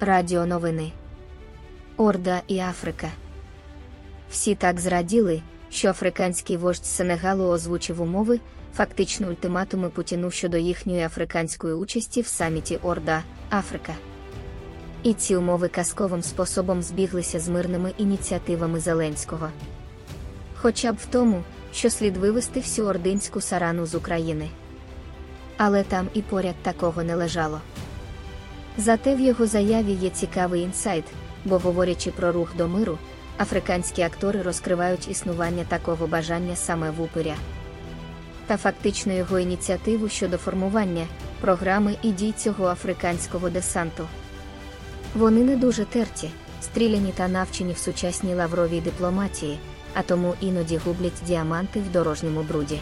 Радіоновини. Орда і Африка. Всі так зраділи, що африканський вождь Сенегалу озвучив умови, фактично ультиматуми Путіну щодо їхньої африканської участі в саміті Орда Африка. І ці умови казковим способом збіглися з мирними ініціативами Зеленського. Хоча б в тому, що слід вивести всю ординську сарану з України. Але там і поряд такого не лежало. Зате в його заяві є цікавий інсайт, бо, говорячи про рух до миру, африканські актори розкривають існування такого бажання саме в упиря. Та фактично його ініціативу щодо формування програми і дій цього африканського десанту. Вони не дуже терті, стріляні та навчені в сучасній лавровій дипломатії, а тому іноді гублять діаманти в дорожньому бруді.